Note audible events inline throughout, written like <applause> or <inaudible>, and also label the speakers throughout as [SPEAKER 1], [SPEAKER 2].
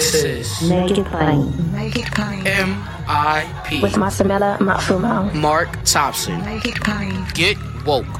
[SPEAKER 1] This is
[SPEAKER 2] Make It Plain.
[SPEAKER 3] Make it plain.
[SPEAKER 1] M.I.P.
[SPEAKER 2] With Masamela Matfumo.
[SPEAKER 1] Mark Thompson.
[SPEAKER 3] Make it plain.
[SPEAKER 1] Get woke.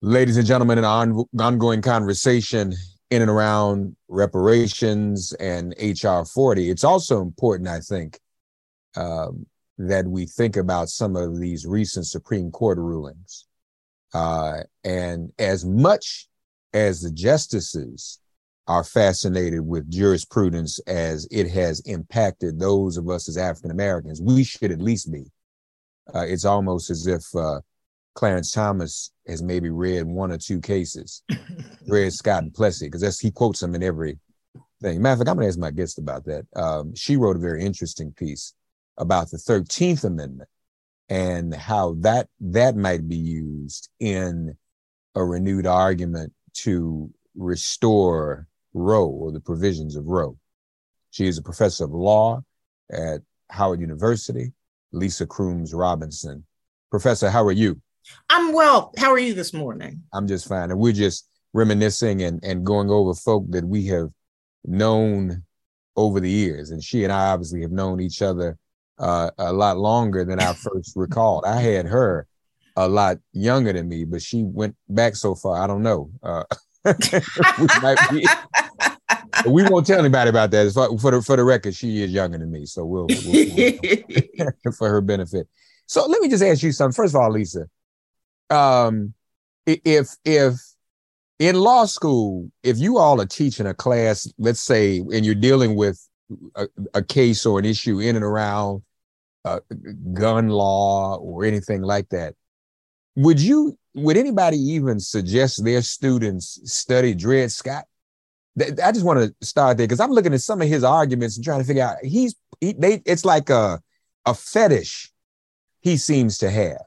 [SPEAKER 4] Ladies and gentlemen, an on, ongoing conversation in and around reparations and HR 40. It's also important, I think, um, that we think about some of these recent Supreme Court rulings. Uh, and as much as the justices are fascinated with jurisprudence as it has impacted those of us as African Americans, we should at least be. Uh, it's almost as if uh, Clarence Thomas has maybe read one or two cases, <laughs> read Scott and Plessy, because that's he quotes them in every thing. Matter of fact, I'm gonna ask my guest about that. Um, she wrote a very interesting piece about the 13th Amendment and how that that might be used in a renewed argument to restore Roe or the provisions of Roe. She is a professor of law at Howard University. Lisa Crooms Robinson. Professor, how are you?
[SPEAKER 5] I'm well. How are you this morning?
[SPEAKER 4] I'm just fine. And we're just reminiscing and, and going over folk that we have known over the years. And she and I obviously have known each other uh, a lot longer than I first <laughs> recalled. I had her a lot younger than me, but she went back so far. I don't know. Uh, <laughs> we, we, won't tell anybody about that. For, for, the for the record, she is younger than me, so we'll, we'll, we'll <laughs> for her benefit. So let me just ask you something. First of all, Lisa, um, if if in law school, if you all are teaching a class, let's say, and you're dealing with a, a case or an issue in and around uh, gun law or anything like that, would you would anybody even suggest their students study Dred Scott? I just want to start there because I'm looking at some of his arguments and trying to figure out he's he, they it's like a a fetish he seems to have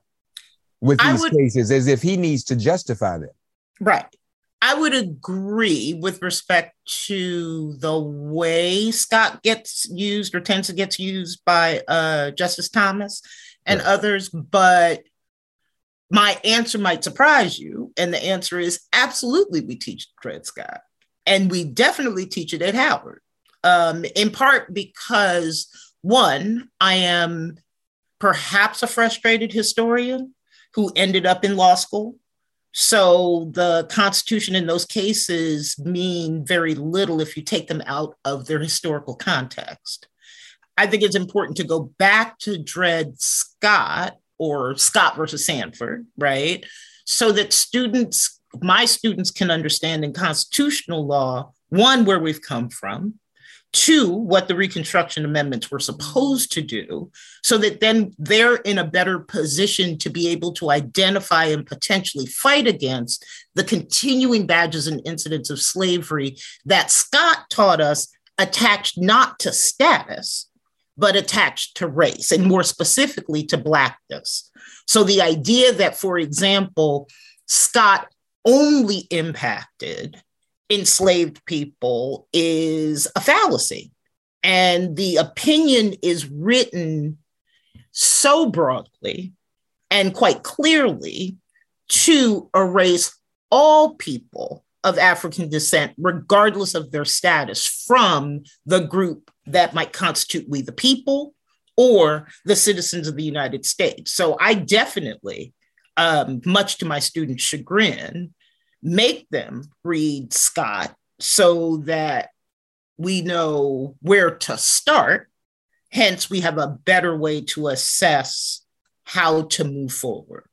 [SPEAKER 4] with these would, cases as if he needs to justify them.
[SPEAKER 5] Right. I would agree with respect to the way Scott gets used or tends to get used by uh, Justice Thomas and right. others, but my answer might surprise you. And the answer is absolutely, we teach Dred Scott. And we definitely teach it at Howard, um, in part because, one, I am perhaps a frustrated historian who ended up in law school. So the Constitution in those cases mean very little if you take them out of their historical context. I think it's important to go back to Dred Scott or Scott versus Sandford, right? So that students, my students, can understand in constitutional law, one, where we've come from, to what the Reconstruction Amendments were supposed to do, so that then they're in a better position to be able to identify and potentially fight against the continuing badges and incidents of slavery that Scott taught us attached not to status, but attached to race, and more specifically to Blackness. So the idea that, for example, Scott only impacted enslaved people is a fallacy. And the opinion is written so broadly and quite clearly to erase all people of African descent, regardless of their status, from the group that might constitute we the people or the citizens of the United States. So I definitely, um, much to my students' chagrin, make them read Scott so that we know where to start. Hence, we have a better way to assess how to move forward.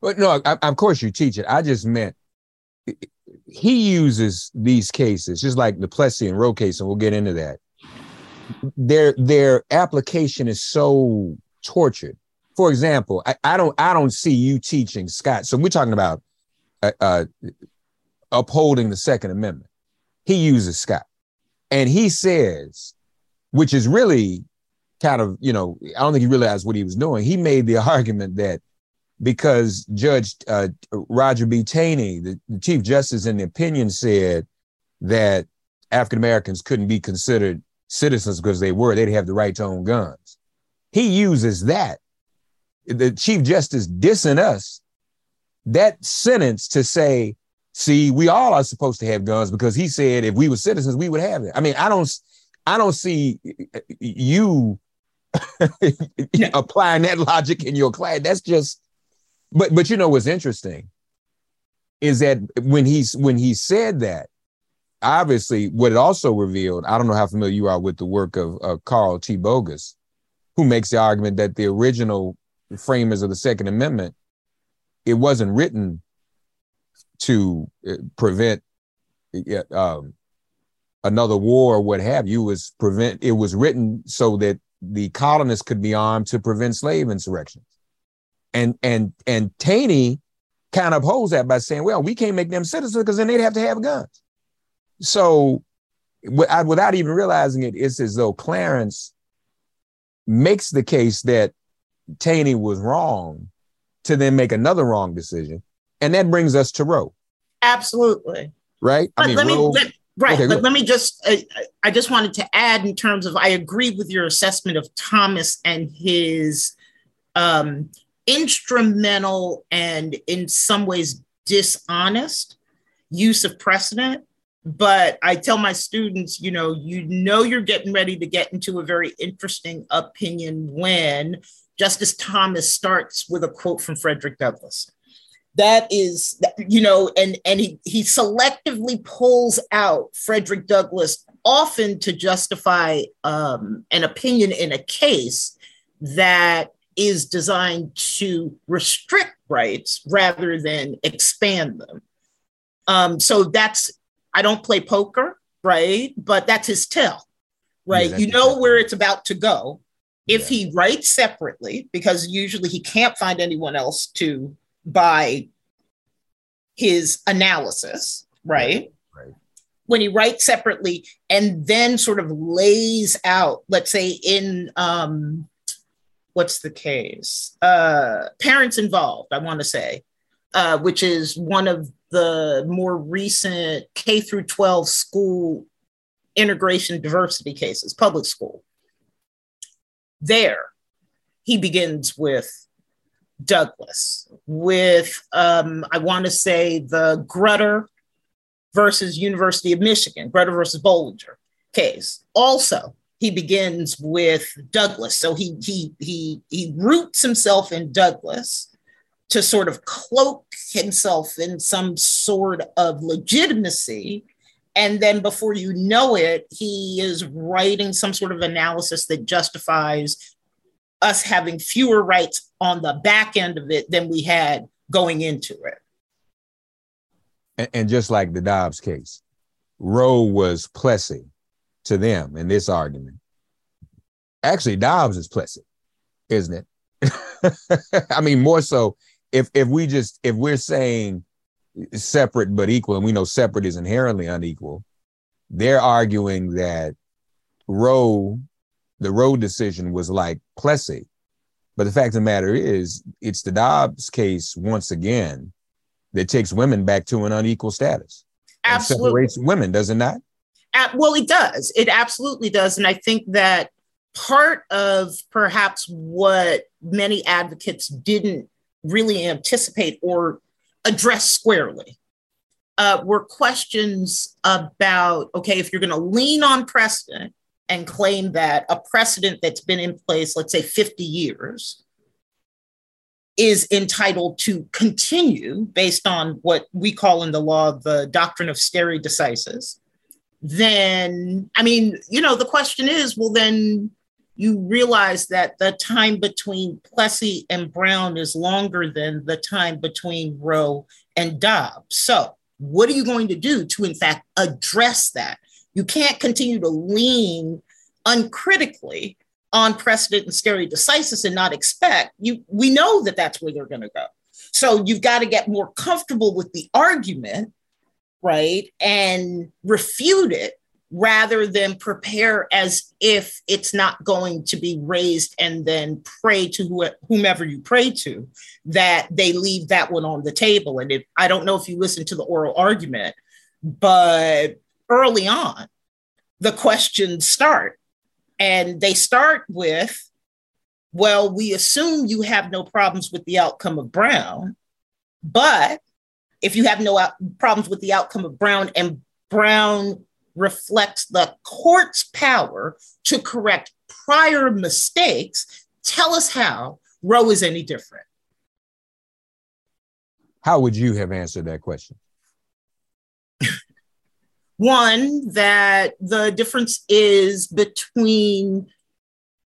[SPEAKER 4] But no, I, of course you teach it. I just meant he uses these cases, just like the Plessy and Roe case, and we'll get into that. Their their application is so tortured. For example, I, I don't I don't see you teaching Scott. So we're talking about uh, uh, upholding the Second Amendment. He uses Scott, and he says, which is really kind of you know I don't think he realized what he was doing. He made the <laughs> argument that because Judge uh, Roger B. Taney, the, the, Chief Justice, in the opinion said that African Americans couldn't be considered citizens because they were, they'd have the right to own guns. He uses that, the Chief Justice dissing us, that sentence to say, see, we all are supposed to have guns because he said if we were citizens, we would have it. I mean, I don't, I don't see you <laughs> applying that logic in your class. That's just but but you know what's interesting is that when he's when he said that, obviously what it also revealed, I don't know how familiar you are with the work of uh, Carl T. Bogus, who makes the argument that the original framers of the Second Amendment, it wasn't written to uh, prevent um, another war or what have you. It was prevent. It was written so that the colonists could be armed to prevent slave insurrections. And and and Taney kind of opposed that by saying, well, we can't make them citizens because then they'd have to have guns. So without even realizing it, it's as though Clarence makes the case that Taney was wrong to then make another wrong decision. And that brings us to Roe.
[SPEAKER 5] Absolutely.
[SPEAKER 4] Right?
[SPEAKER 5] But I mean, let Roe, me, let, right. Okay, but let me just, I, I just wanted to add in terms of, I agree with your assessment of Thomas and his um, instrumental and in some ways dishonest use of precedent but i tell my students you know you know you're getting ready to get into a very interesting opinion when justice thomas starts with a quote from frederick douglass that is you know and and he he selectively pulls out frederick douglass often to justify um, an opinion in a case that is designed to restrict rights rather than expand them. Um, so that's, I don't play poker, right? But that's his tell, right? Yeah, you know where it's about to go. If yeah. he writes separately, because usually he can't find anyone else to buy his analysis, right?
[SPEAKER 4] Right.
[SPEAKER 5] When he writes separately and then sort of lays out, let's say in um, what's the case? Uh, parents involved, I want to say, uh, which is one of the more recent K through 12 school integration diversity cases, public school. There, he begins with Douglass, with, um, I want to say, the Grutter versus University of Michigan, Grutter versus Bollinger case. Also, he begins with Douglass, So he he he he roots himself in Douglass to sort of cloak himself in some sort of legitimacy. And then before you know it, he is writing some sort of analysis that justifies us having fewer rights on the back end of it than we had going into it.
[SPEAKER 4] And, and just like the Dobbs case, Roe was Plessy to them in this argument. Actually, Dobbs is Plessy, isn't it? <laughs> I mean, more so if if we just if we're saying separate but equal, and we know separate is inherently unequal, they're arguing that Roe, the Roe decision was like Plessy. But the fact of the matter is, it's the Dobbs case once again that takes women back to an unequal status.
[SPEAKER 5] Absolutely.
[SPEAKER 4] separates women, does it not?
[SPEAKER 5] well, it does. It absolutely does. And I think that part of perhaps what many advocates didn't really anticipate or address squarely uh, were questions about okay, if you're going to lean on precedent and claim that a precedent that's been in place, let's say 50 years, is entitled to continue based on what we call in the law the doctrine of stare decisis then I mean, you know, the question is, well, then you realize that the time between Plessy and Brown is longer than the time between Roe and Dobbs. So, what are you going to do to, in fact, address that? You can't continue to lean uncritically on precedent and stare decisis and not expect you. We know that that's where they're going to go. So you've got to get more comfortable with the argument, right, and refute it rather than prepare as if it's not going to be raised and then pray to whomever you pray to that they leave that one on the table. And if i don't know if you listen to the oral argument but early on the questions start. And they start with well we assume you have no problems with the outcome of brown but if you have no out- problems with the outcome of brown and brown reflects the court's power to correct prior mistakes. Tell us how Roe is any different.
[SPEAKER 4] How would you have answered that question? <laughs>
[SPEAKER 5] One, that the difference is between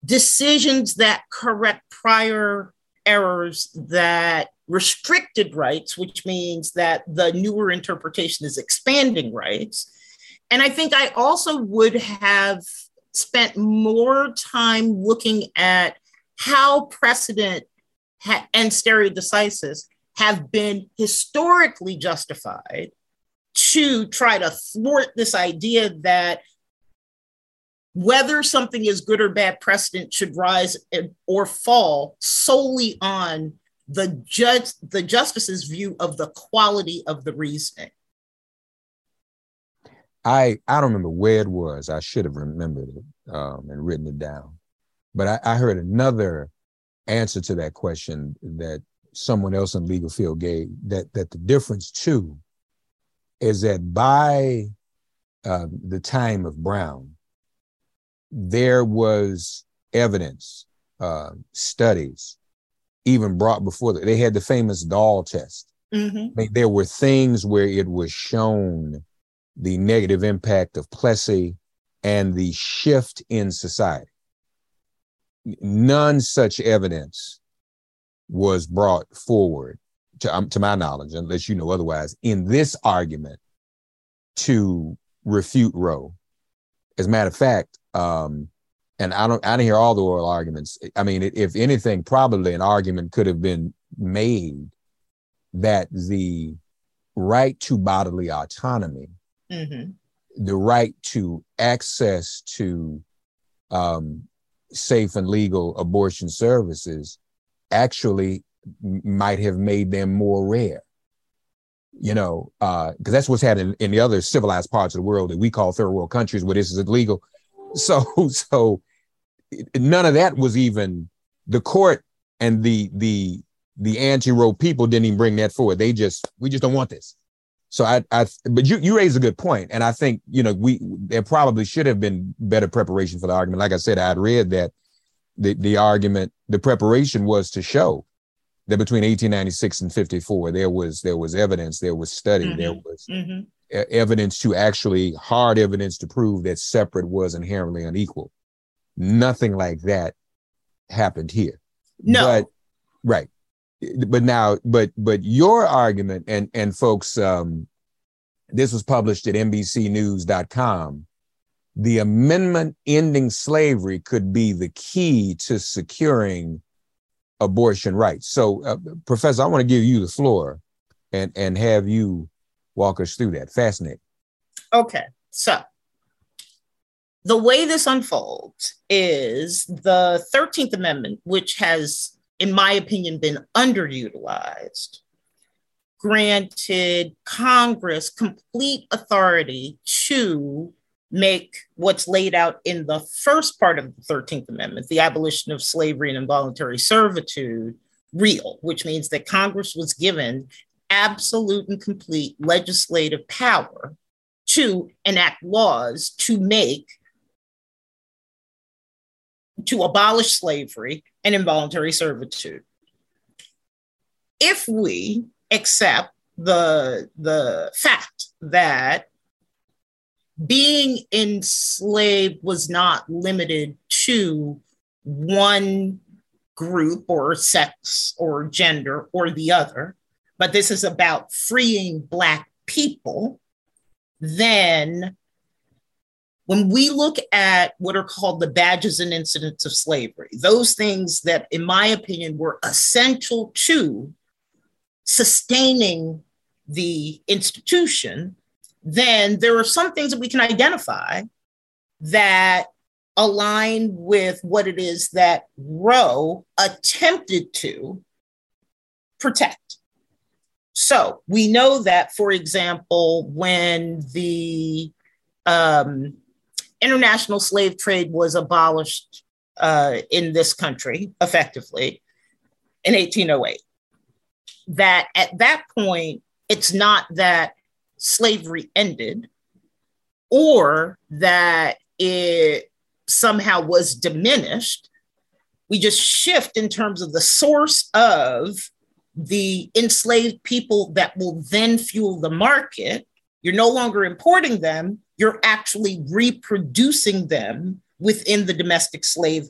[SPEAKER 5] decisions that correct prior errors that restricted rights, which means that the newer interpretation is expanding rights, and I think I also would have spent more time looking at how precedent ha- and stare decisis have been historically justified to try to thwart this idea that whether something is good or bad precedent should rise or fall solely on the judge the justice's view of the quality of the reasoning
[SPEAKER 4] I I don't remember where it was. I should have remembered it um, and written it down. But I, I, heard another answer to that question that someone else in legal field gave. That that the difference too is that by uh, the time of Brown, there was evidence, uh, studies, even brought before the, they had the famous doll test. Mm-hmm. there were things where it was shown the negative impact of Plessy and the shift in society. None such evidence was brought forward, to, um, to my knowledge, unless you know otherwise, in this argument to refute Roe. As a matter of fact, um, and I don't, I didn't hear all the oral arguments. I mean, if anything, probably an argument could have been made that the right to bodily autonomy mm-hmm. the right to access to um, safe and legal abortion services actually might have made them more rare. You know, because uh, that's what's happening in the other civilized parts of the world that we call third world countries where this is illegal. <laughs> So, so none of that was even the court and the the the anti-Roe people didn't even bring that forward. They just we just don't want this. So I, I, but you, you raise a good point, and I think you know we there probably should have been better preparation for the argument. Like I said, I'd read that the the argument, the preparation was to show that between 1896 and 54 there was there was evidence, there was study, mm-hmm. there was mm-hmm. evidence to actually hard evidence to prove that separate was inherently unequal. Nothing like that happened here.
[SPEAKER 5] No,
[SPEAKER 4] but right but now, but but your argument and and folks, um, this was published at NBCNews.com. The amendment ending slavery could be the key to securing abortion rights. So, uh, Professor, I want to give you the floor and and have you walk us through that. Fascinating.
[SPEAKER 5] Okay, so the way this unfolds is the 13th Amendment, which has in my opinion, been underutilized, granted Congress complete authority to make what's laid out in the first part of the 13th Amendment, the abolition of slavery and involuntary servitude, real, which means that Congress was given absolute and complete legislative power to enact laws to make to abolish slavery and involuntary servitude. If we accept the, the fact that being enslaved was not limited to one group or sex or gender or the other, but this is about freeing Black people, then when we look at what are called the badges and incidents of slavery, those things that, in my opinion, were essential to sustaining the institution, then there are some things that we can identify that align with what it is that Roe attempted to protect. So we know that, for example, when the um, international slave trade was abolished uh, in this country effectively in 1808, that at that point, it's not that slavery ended or that it somehow was diminished. We just shift in terms of the source of the enslaved people that will then fuel the market. You're no longer importing them, you're actually reproducing them within the domestic slave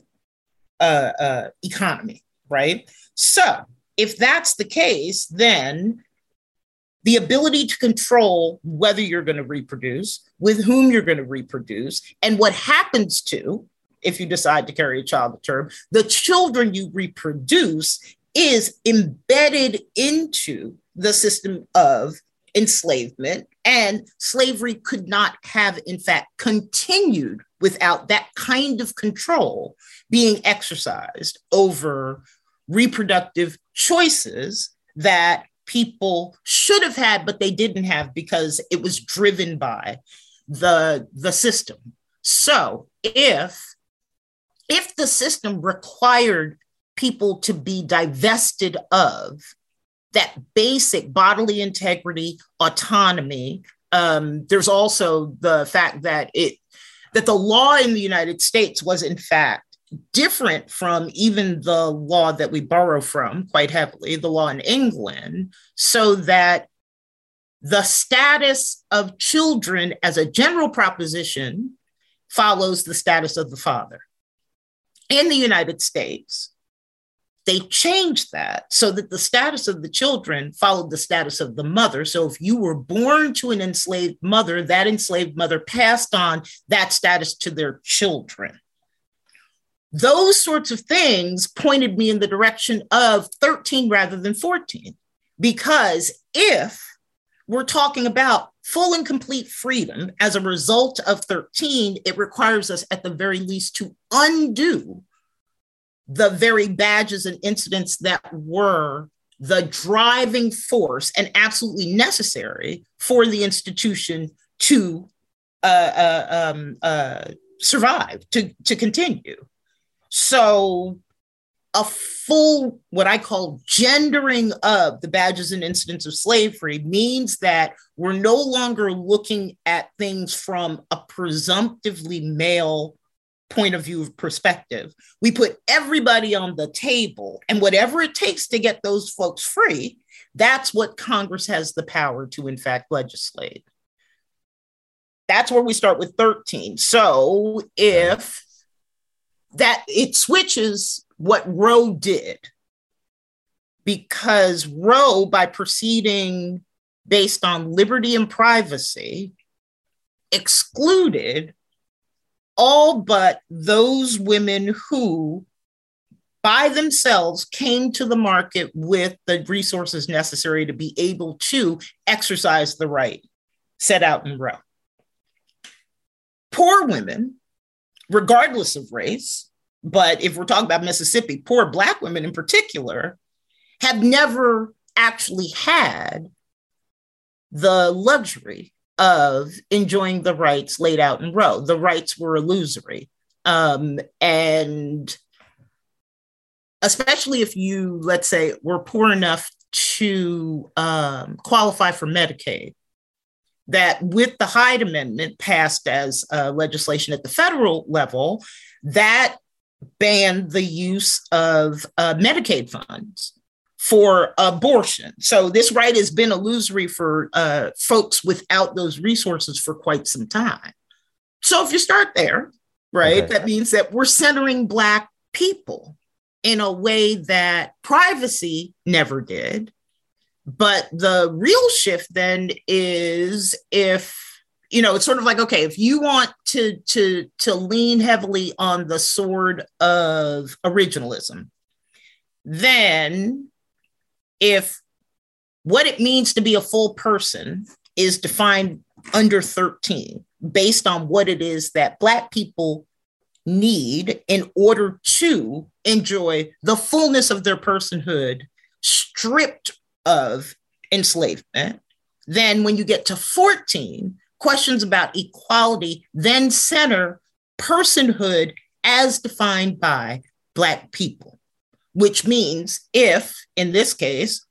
[SPEAKER 5] uh, uh, economy, right? So, if that's the case, then the ability to control whether you're going to reproduce, with whom you're going to reproduce, and what happens to, if you decide to carry a child to term, the children you reproduce is embedded into the system of enslavement. And slavery could not have, in fact, continued without that kind of control being exercised over reproductive choices that people should have had, but they didn't have because it was driven by the, the system. So if if the system required people to be divested of that basic bodily integrity, autonomy, um, there's also the fact that it that the law in the United States was in fact different from even the law that we borrow from quite heavily, the law in England, so that the status of children as a general proposition follows the status of the father. In the United States, they changed that so that the status of the children followed the status of the mother. So if you were born to an enslaved mother, that enslaved mother passed on that status to their children those sorts of things pointed me in the direction of 13 rather than 14. Because if we're talking about full and complete freedom as a result of 13, it requires us at the very least to undo the very badges and incidents that were the driving force and absolutely necessary for the institution to uh, uh, um, uh, survive, to, to continue. So, a full, what I call gendering of the badges and incidents of slavery means that we're no longer looking at things from a presumptively male point of view of perspective. We put everybody on the table, and whatever it takes to get those folks free, that's what Congress has the power to, in fact, legislate. That's where we start with 13. So if that it switches what Roe did because Roe, by proceeding based on liberty and privacy, excluded all but those women who by themselves came to the market with the resources necessary to be able to exercise the right set out in Roe. Poor women regardless of race. But if we're talking about Mississippi, poor Black women in particular have never actually had the luxury of enjoying the rights laid out in Roe. The rights were illusory. Um, and especially if you, let's say, were poor enough to um, qualify for Medicaid, that with the Hyde Amendment passed as uh, legislation at the federal level, that banned the use of uh, Medicaid funds for abortion. So this right has been illusory for uh, folks without those resources for quite some time. So if you start there, right, okay. that means that we're centering Black people in a way that privacy never did. But the real shift then is if you know it's sort of like okay if you want to to to lean heavily on the sword of originalism then if what it means to be a full person is defined under 13 based on what it is that black people need in order to enjoy the fullness of their personhood stripped of enslavement then when you get to 14 questions about equality then center personhood as defined by Black people, which means if, in this case,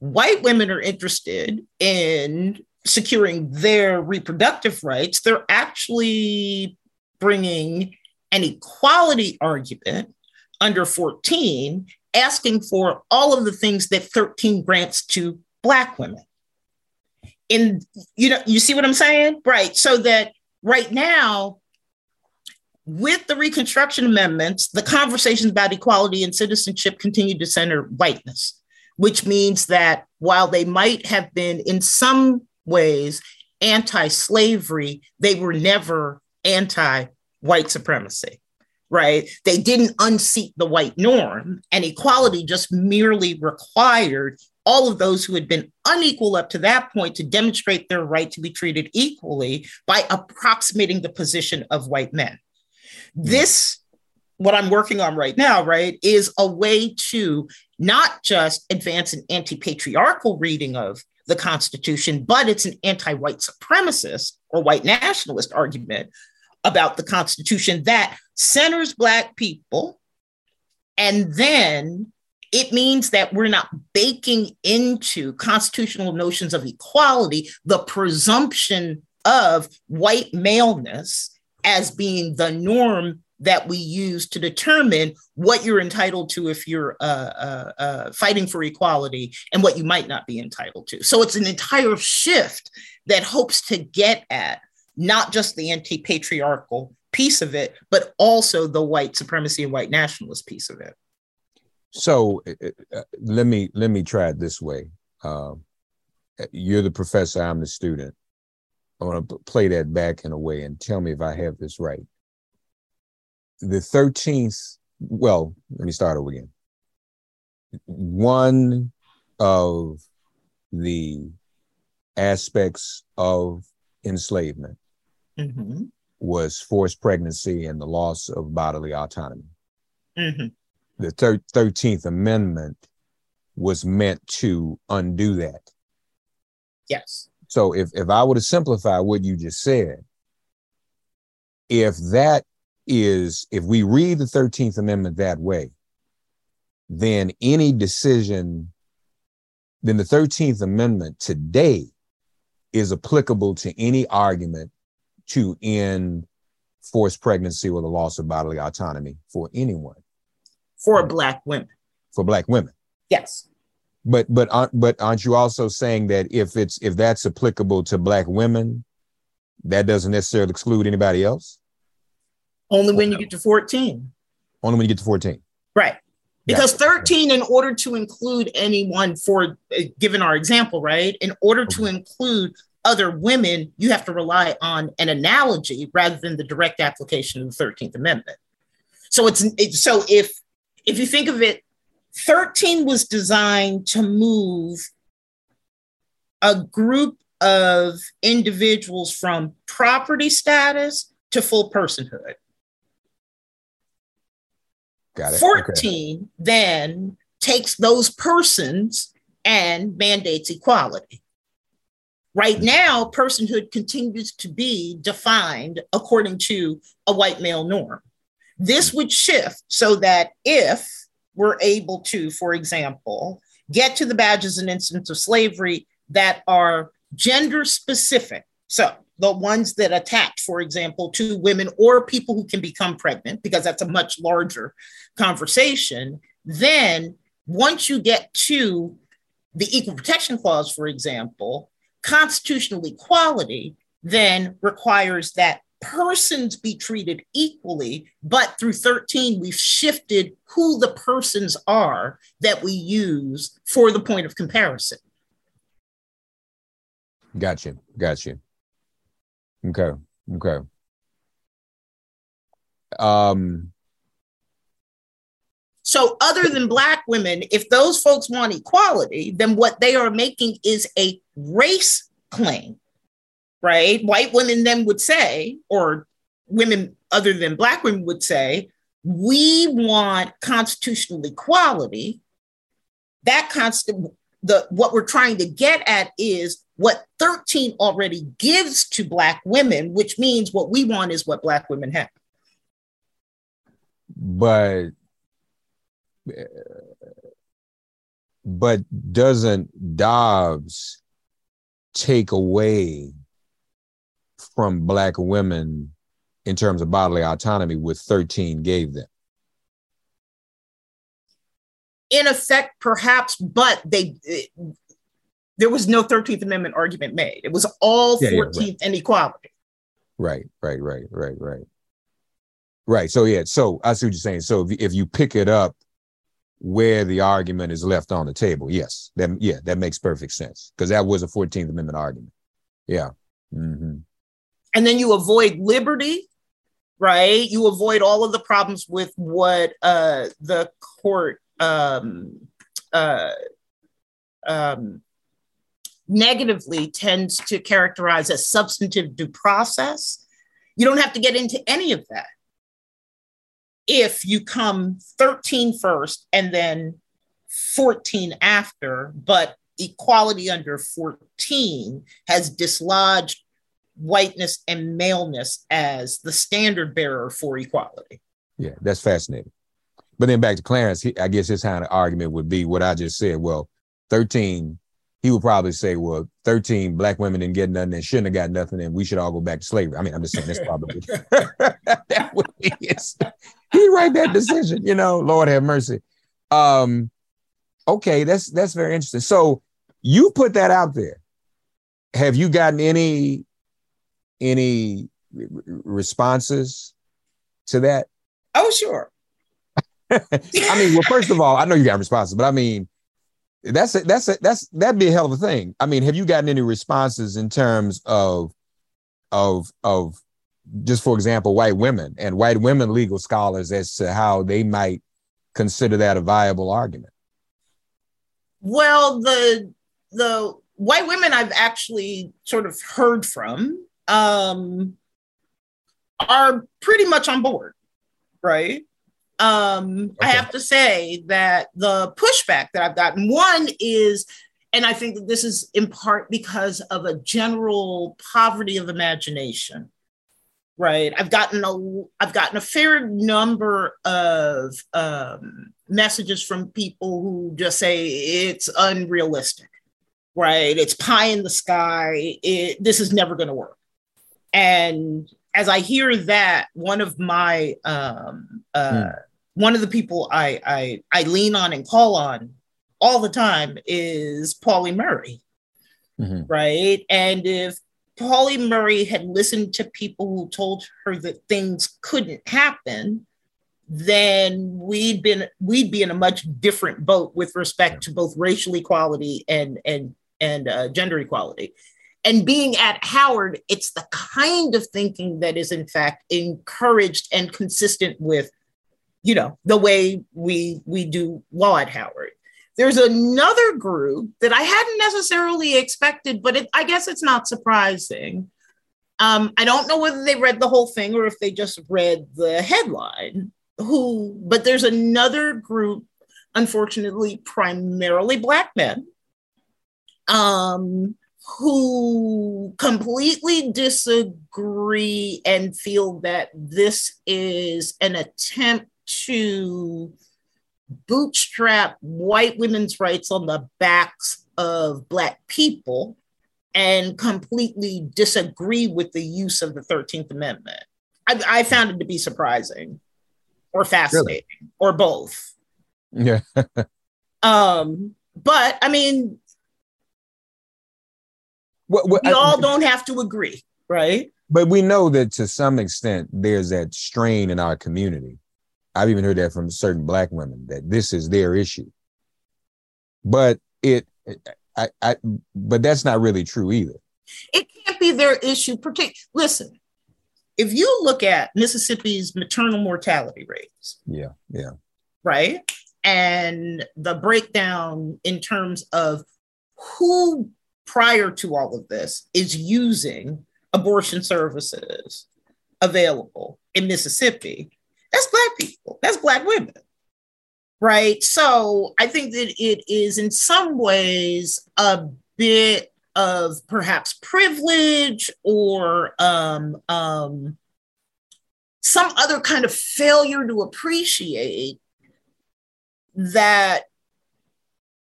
[SPEAKER 5] white women are interested in securing their reproductive rights, they're actually bringing an equality argument under 14, asking for all of the things that 13 grants to Black women. In you know you see what i'm saying? Right. So that right now with the reconstruction amendments the conversations about equality and citizenship continued to center whiteness which means that while they might have been in some ways anti-slavery they were never anti-white supremacy right they didn't unseat the white norm and equality just merely required all of those who had been unequal up to that point to demonstrate their right to be treated equally by approximating the position of white men. This, what I'm working on right now, right, is a way to not just advance an anti patriarchal reading of the Constitution, but it's an anti white supremacist or white nationalist argument about the Constitution that centers Black people and then it means that we're not baking into constitutional notions of equality the presumption of white maleness as being the norm that we use to determine what you're entitled to if you're uh, uh, uh, fighting for equality and what you might not be entitled to. So it's an entire shift that hopes to get at not just the anti patriarchal piece of it, but also the white supremacy and white nationalist piece of it.
[SPEAKER 4] So uh, uh, let me let me try it this way. Uh, you're the professor. I'm the student. I want to play that back in a way and tell me if I have this right. The 13th, well, let me start over again. One of the aspects of enslavement mm-hmm. was forced pregnancy and the loss of bodily autonomy. Mm-hmm the thir- 13th Amendment was meant to undo that.
[SPEAKER 5] Yes.
[SPEAKER 4] So if, if I were to simplify what you just said, if that is, if we read the 13th Amendment that way, then any decision, then the 13th Amendment today is applicable to any argument to end forced pregnancy or the loss of bodily autonomy for anyone
[SPEAKER 5] for um, black women.
[SPEAKER 4] For black women.
[SPEAKER 5] Yes.
[SPEAKER 4] But but but aren't you also saying that if it's if that's applicable to black women, that doesn't necessarily exclude anybody else?
[SPEAKER 5] Only when you get to 14.
[SPEAKER 4] Only when you get to 14.
[SPEAKER 5] Right. Because 13, in order to include anyone for, uh, given our example, right, in order okay. to include other women, you have to rely on an analogy rather than the direct application of the 13th Amendment. So it's it, so if if you think of it, 13 was designed to move a group of individuals from property status to full personhood.
[SPEAKER 4] Got it.
[SPEAKER 5] 14 okay. then takes those persons and mandates equality. Right hmm. now, personhood continues to be defined according to a white male norm. This hmm. would shift so that if we're able to, for example, get to the badges and incidents of slavery that are gender specific. So the ones that attach, for example, to women or people who can become pregnant, because that's a much larger conversation, then once you get to the Equal Protection Clause, for example, constitutional equality then requires that persons be treated equally, but through 13, we've shifted who the persons are that we use for the point of comparison.
[SPEAKER 4] Gotcha. Gotcha. Okay. Okay. Um,
[SPEAKER 5] so, other than Black women, if those folks want equality, then what they are making is a race claim right? White women then would say, or women other than Black women would say, we want constitutional equality. That constant, the what we're trying to get at is what 13 already gives to Black women, which means what we want is what Black women have.
[SPEAKER 4] But but doesn't Dobbs take away from black women in terms of bodily autonomy with 13 gave them?
[SPEAKER 5] In effect perhaps but they it, there was no 13th amendment argument made. It was all yeah, 14th yeah, right. and equality
[SPEAKER 4] right right right right right. Right so yeah so i see what you're saying. So if, if you pick it up where the argument is left on the table yes that yeah that makes perfect sense because that was a 14th amendment argument. Yeah mm-hmm
[SPEAKER 5] and then you avoid liberty right? You avoid all of the problems with what uh, the court um, uh, um, negatively tends to characterize as substantive due process. You don't have to get into any of that. If you come 13 first and then 14 after but equality under 14 has dislodged whiteness and maleness as the standard bearer for equality.
[SPEAKER 4] Yeah, that's fascinating. But then back to Clarence, he, I guess his kind of argument would be what I just said. Well, 13, he would probably say, well, 13 black women didn't get nothing and shouldn't have got nothing, and we should all go back to slavery. I mean, I'm just saying that's probably that would be his. He write that decision, you know, Lord have mercy. Um, okay, that's that's very interesting. So you put that out there. Have you gotten any any responses to that?
[SPEAKER 5] Oh, sure. <laughs>
[SPEAKER 4] I mean, well, first of all, I know you got responses, but I mean, that's a, that's a, that's that'd be a hell of a thing. I mean, have you gotten any responses in terms of of of just for example, white women and white women legal scholars as to how they might consider that a viable argument?
[SPEAKER 5] Well, the the white women I've actually sort of heard from um, are pretty much on board, right? Um, okay. I have to say that the pushback that I've gotten, one is, and I think that this is in part because of a general poverty of imagination, right? I've gotten a, I've gotten a fair number of um, messages from people who just say it's unrealistic, right? It's pie in the sky. It, this is never going to work and as I hear that, one of my um, uh, mm. one of the people I, I I lean on and call on all the time is Pauli Murray, mm-hmm. right? And if Pauli Murray had listened to people who told her that things couldn't happen, then we'd been we'd be in a much different boat with respect to both racial equality and and and uh, gender equality and being at Howard, it's the kind of thinking that is in fact encouraged and consistent with, you know, the way we we do law at Howard. There's another group that I hadn't necessarily expected, but it, I guess it's not surprising. Um, I don't know whether they read the whole thing or if they just read the headline. Who, but there's another group, unfortunately, primarily Black men, um, who completely disagree and feel that this is an attempt to bootstrap white women's rights on the backs of Black people and completely disagree with the use of the 13th Amendment. I, I found it to be surprising or fascinating really? or both.
[SPEAKER 4] Yeah. <laughs>
[SPEAKER 5] Um, but I mean,
[SPEAKER 4] What, what,
[SPEAKER 5] we
[SPEAKER 4] I-
[SPEAKER 5] all don't have to agree, right?
[SPEAKER 4] but we know that to some extent there's that strain in our community. I've even heard that from certain black women that this is their issue. But it, I, I, but that's not really true either.
[SPEAKER 5] It can't be their issue. Partic- Listen, if you look at Mississippi's maternal mortality rates,
[SPEAKER 4] Yeah, yeah,
[SPEAKER 5] right? And the breakdown in terms of who prior to all of this is using abortion services available in Mississippi. That's Black people, that's Black women, right? So I think that it is in some ways a bit of perhaps privilege or um, um, some other kind of failure to appreciate that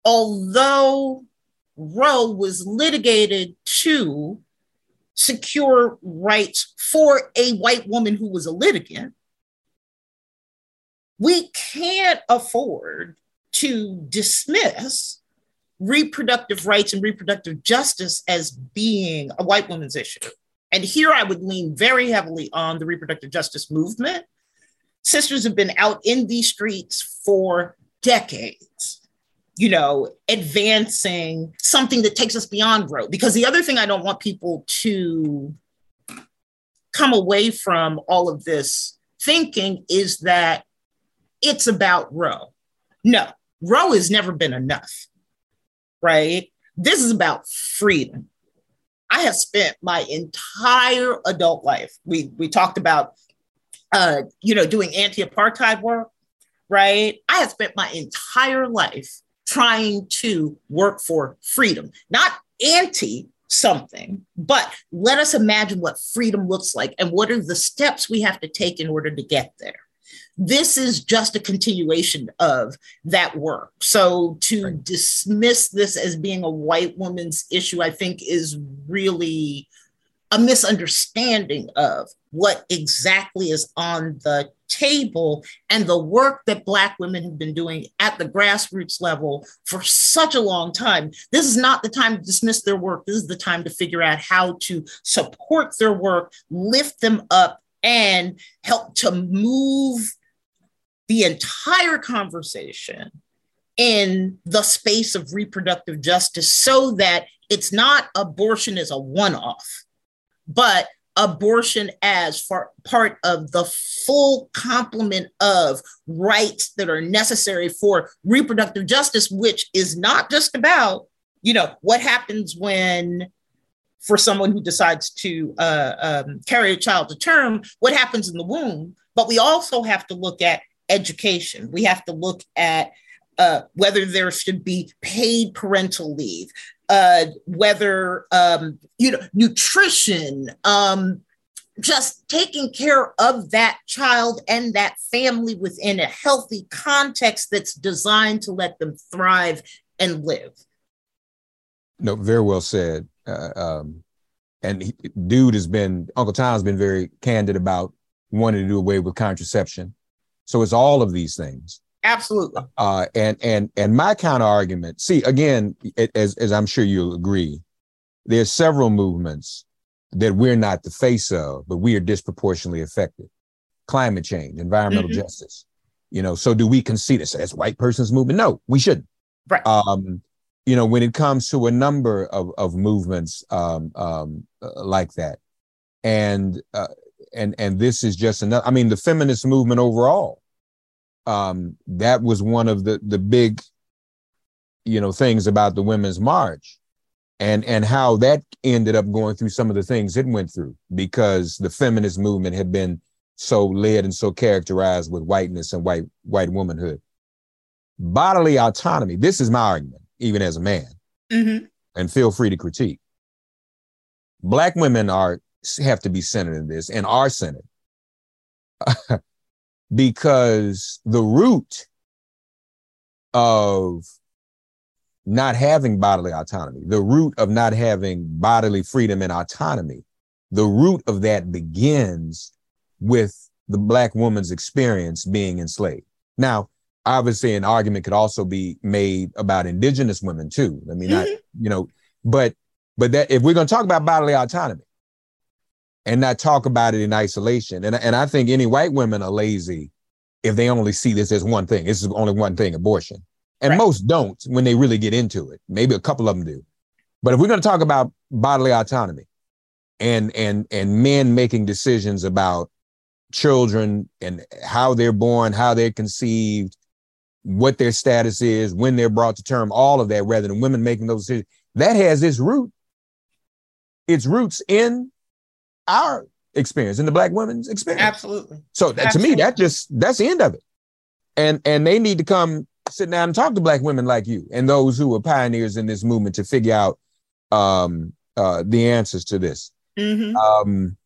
[SPEAKER 5] although Roe was litigated to secure rights for a white woman who was a litigant, we can't afford to dismiss reproductive rights and reproductive justice as being a white woman's issue. And here I would lean very heavily on the reproductive justice movement. Sisters have been out in these streets for decades, you know, advancing something that takes us beyond Roe. Because the other thing I don't want people to come away from all of this thinking is that it's about Roe. No, Roe has never been enough, right? This is about freedom. I have spent my entire adult life. We we talked about uh, you know, doing anti-apartheid work, right? I have spent my entire life trying to work for freedom, not anti something, but let us imagine what freedom looks like and what are the steps we have to take in order to get there. This is just a continuation of that work. So to
[SPEAKER 4] Right.
[SPEAKER 5] dismiss this as being a white woman's issue, I think is really a misunderstanding of what exactly is on the table and the work that Black women have been doing at the grassroots level for such a long time. This is not the time to dismiss their work. This is the time to figure out how to support their work, lift them up, and help to move the entire conversation in the space of reproductive justice so that it's not abortion is a one off, but abortion as part of the full complement of rights that are necessary for reproductive justice, which is not just about, you know, what happens when for someone who decides to uh, um, carry a child to term, what happens in the womb. But we also have to look at education. We have to look at uh, whether there should be paid parental leave, uh, whether um, you know nutrition, um, just taking care of that child and that family within a healthy context that's designed to let them thrive and live.
[SPEAKER 4] No, very well said. Uh, um, and he, dude has been Uncle Tom's been very candid about wanting to do away with contraception. So it's all of these things.
[SPEAKER 5] Absolutely.
[SPEAKER 4] Uh, and and and my counter argument. See, again, as as I'm sure you'll agree, there's several movements that we're not the face of, but we are disproportionately affected. Climate change, environmental
[SPEAKER 5] Mhm.
[SPEAKER 4] justice. You know, so do we concede it as white person's movement? No, we shouldn't.
[SPEAKER 5] Right.
[SPEAKER 4] Um, you know, when it comes to a number of of movements um, um, uh, like that, and uh, and and this is just another. I mean, the feminist movement overall um, that was one of the the big, you know, things about the Women's March, and and how that ended up going through some of the things it went through because the feminist movement had been so led and so characterized with whiteness and white white womanhood. Bodily autonomy. This is my argument, even as a man,
[SPEAKER 5] Mhm.
[SPEAKER 4] and feel free to critique. Black women are have to be centered in this and are centered <laughs> because the root of not having bodily autonomy, the root of not having bodily freedom and autonomy, the root of that begins with the black woman's experience being enslaved. Now, obviously an argument could also be made about indigenous women too. I mean, not, mm-hmm. you know, but but that if we're going to talk about bodily autonomy and not talk about it in isolation, and and I think any white women are lazy if they only see this as one thing. This is only one thing, abortion. And
[SPEAKER 5] Right.
[SPEAKER 4] most don't when they really get into it. Maybe a couple of them do. But if we're going to talk about bodily autonomy and and and men making decisions about children and how they're born, how they're conceived, what their status is, when they're brought to term, all of that, rather than women making those decisions, that has its root, its roots in our experience, and the black women's experience.
[SPEAKER 5] Absolutely.
[SPEAKER 4] So that, to me, that just that's the end of it. And and they need to come sit down and talk to black women like you and those who are pioneers in this movement to figure out um, uh, the answers to this.
[SPEAKER 5] Mhm.
[SPEAKER 4] Um,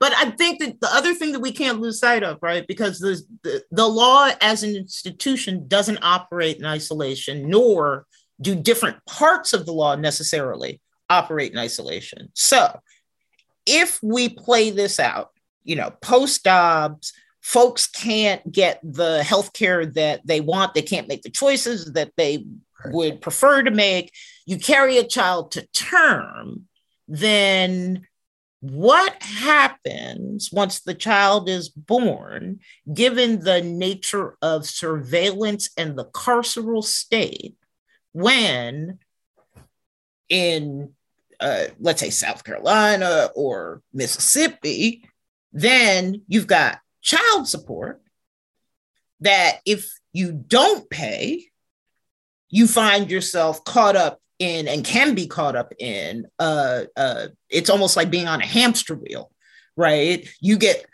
[SPEAKER 5] But I think that the other thing that we can't lose sight of, right? Because the, the, the law as an institution doesn't operate in isolation, nor do different parts of the law necessarily operate in isolation. So if we play this out, you know, post Dobbs, folks can't get the health care that they want, they can't make the choices that they would prefer to make. You carry a child to term, then what happens once the child is born, given the nature of surveillance and the carceral state, when in, uh, let's say, South Carolina or Mississippi, then you've got child support that if you don't pay, you find yourself caught up in and can be caught up in uh, uh it's almost like being on a hamster wheel right? You get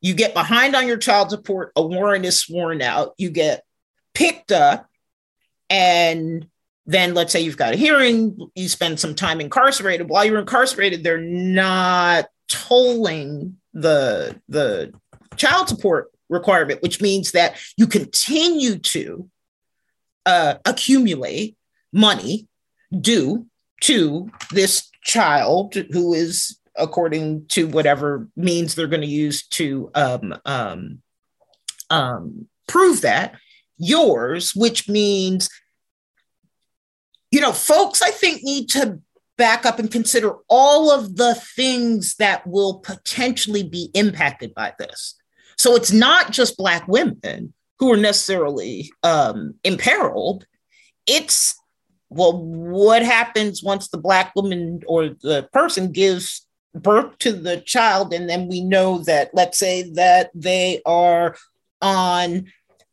[SPEAKER 5] you get behind on your child support a warrant is sworn out you get picked up and then let's say you've got a hearing you spend some time incarcerated. While you're incarcerated they're not tolling the the child support requirement which means that you continue to uh, accumulate money due to this child who is according to whatever means they're going to use to um, um, um, prove that yours which means you know folks i think need to back up and consider all of the things that will potentially be impacted by this so it's not just black women who are necessarily um, imperiled. It's well, what happens once the black woman or the person gives birth to the child, and then we know that, let's say that they are on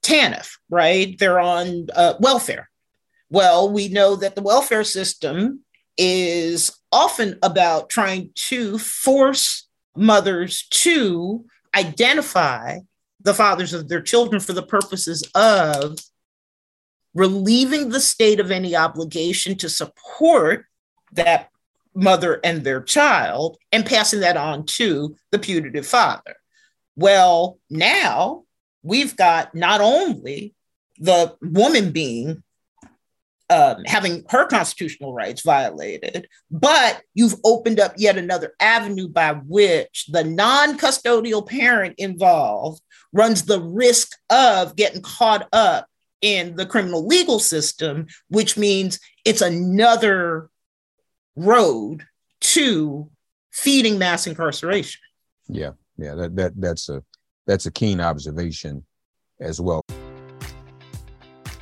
[SPEAKER 5] TANF, right? They're on uh, welfare. Well, we know that the welfare system is often about trying to force mothers to identify the fathers of their children for the purposes of relieving the state of any obligation to support that mother and their child and passing that on to the putative father. Well, now we've got not only the woman being um, having her constitutional rights violated, but you've opened up yet another avenue by which the non custodial parent involved runs the risk of getting caught up in the criminal legal system, which means it's another road to feeding mass incarceration.
[SPEAKER 4] yeah, yeah, that that that's a that's a keen observation as well.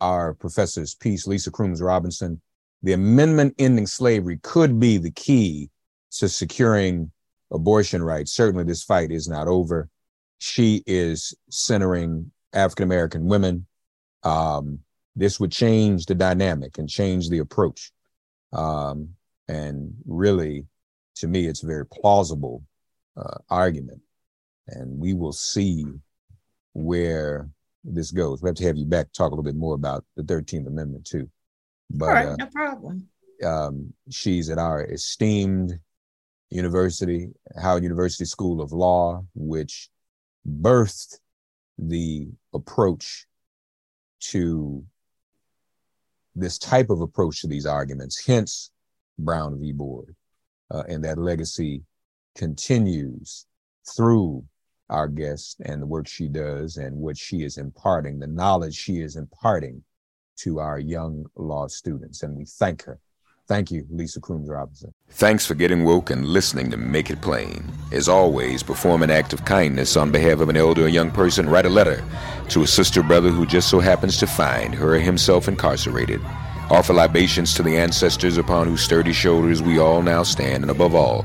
[SPEAKER 4] our professor's piece, Lisa Crooms Robinson. The amendment ending slavery could be the key to securing abortion rights. Certainly, this fight is not over. She is centering African American women. Um, this would change the dynamic and change the approach. Um, and really, to me, it's a very plausible uh, argument. And we will see where this goes. We have to have you back talk a little bit more about the 13th Amendment, too.
[SPEAKER 5] But, All right, uh, no problem.
[SPEAKER 4] Um, she's at our esteemed university, Howard University School of Law, which birthed the approach to this type of approach to these arguments, hence Brown v. Board. Uh, and that legacy continues through our guest and the work she does and what she is imparting, the knowledge she is imparting to our young law students. And we thank her Thank you, Lisa Crooms Robinson.
[SPEAKER 3] Thanks for getting woke and listening to Make It Plain. As always, perform an act of kindness on behalf of an elder or young person. Write a letter to a sister brother who just so happens to find her or himself incarcerated. Offer libations to the ancestors upon whose sturdy shoulders we all now stand, and above all,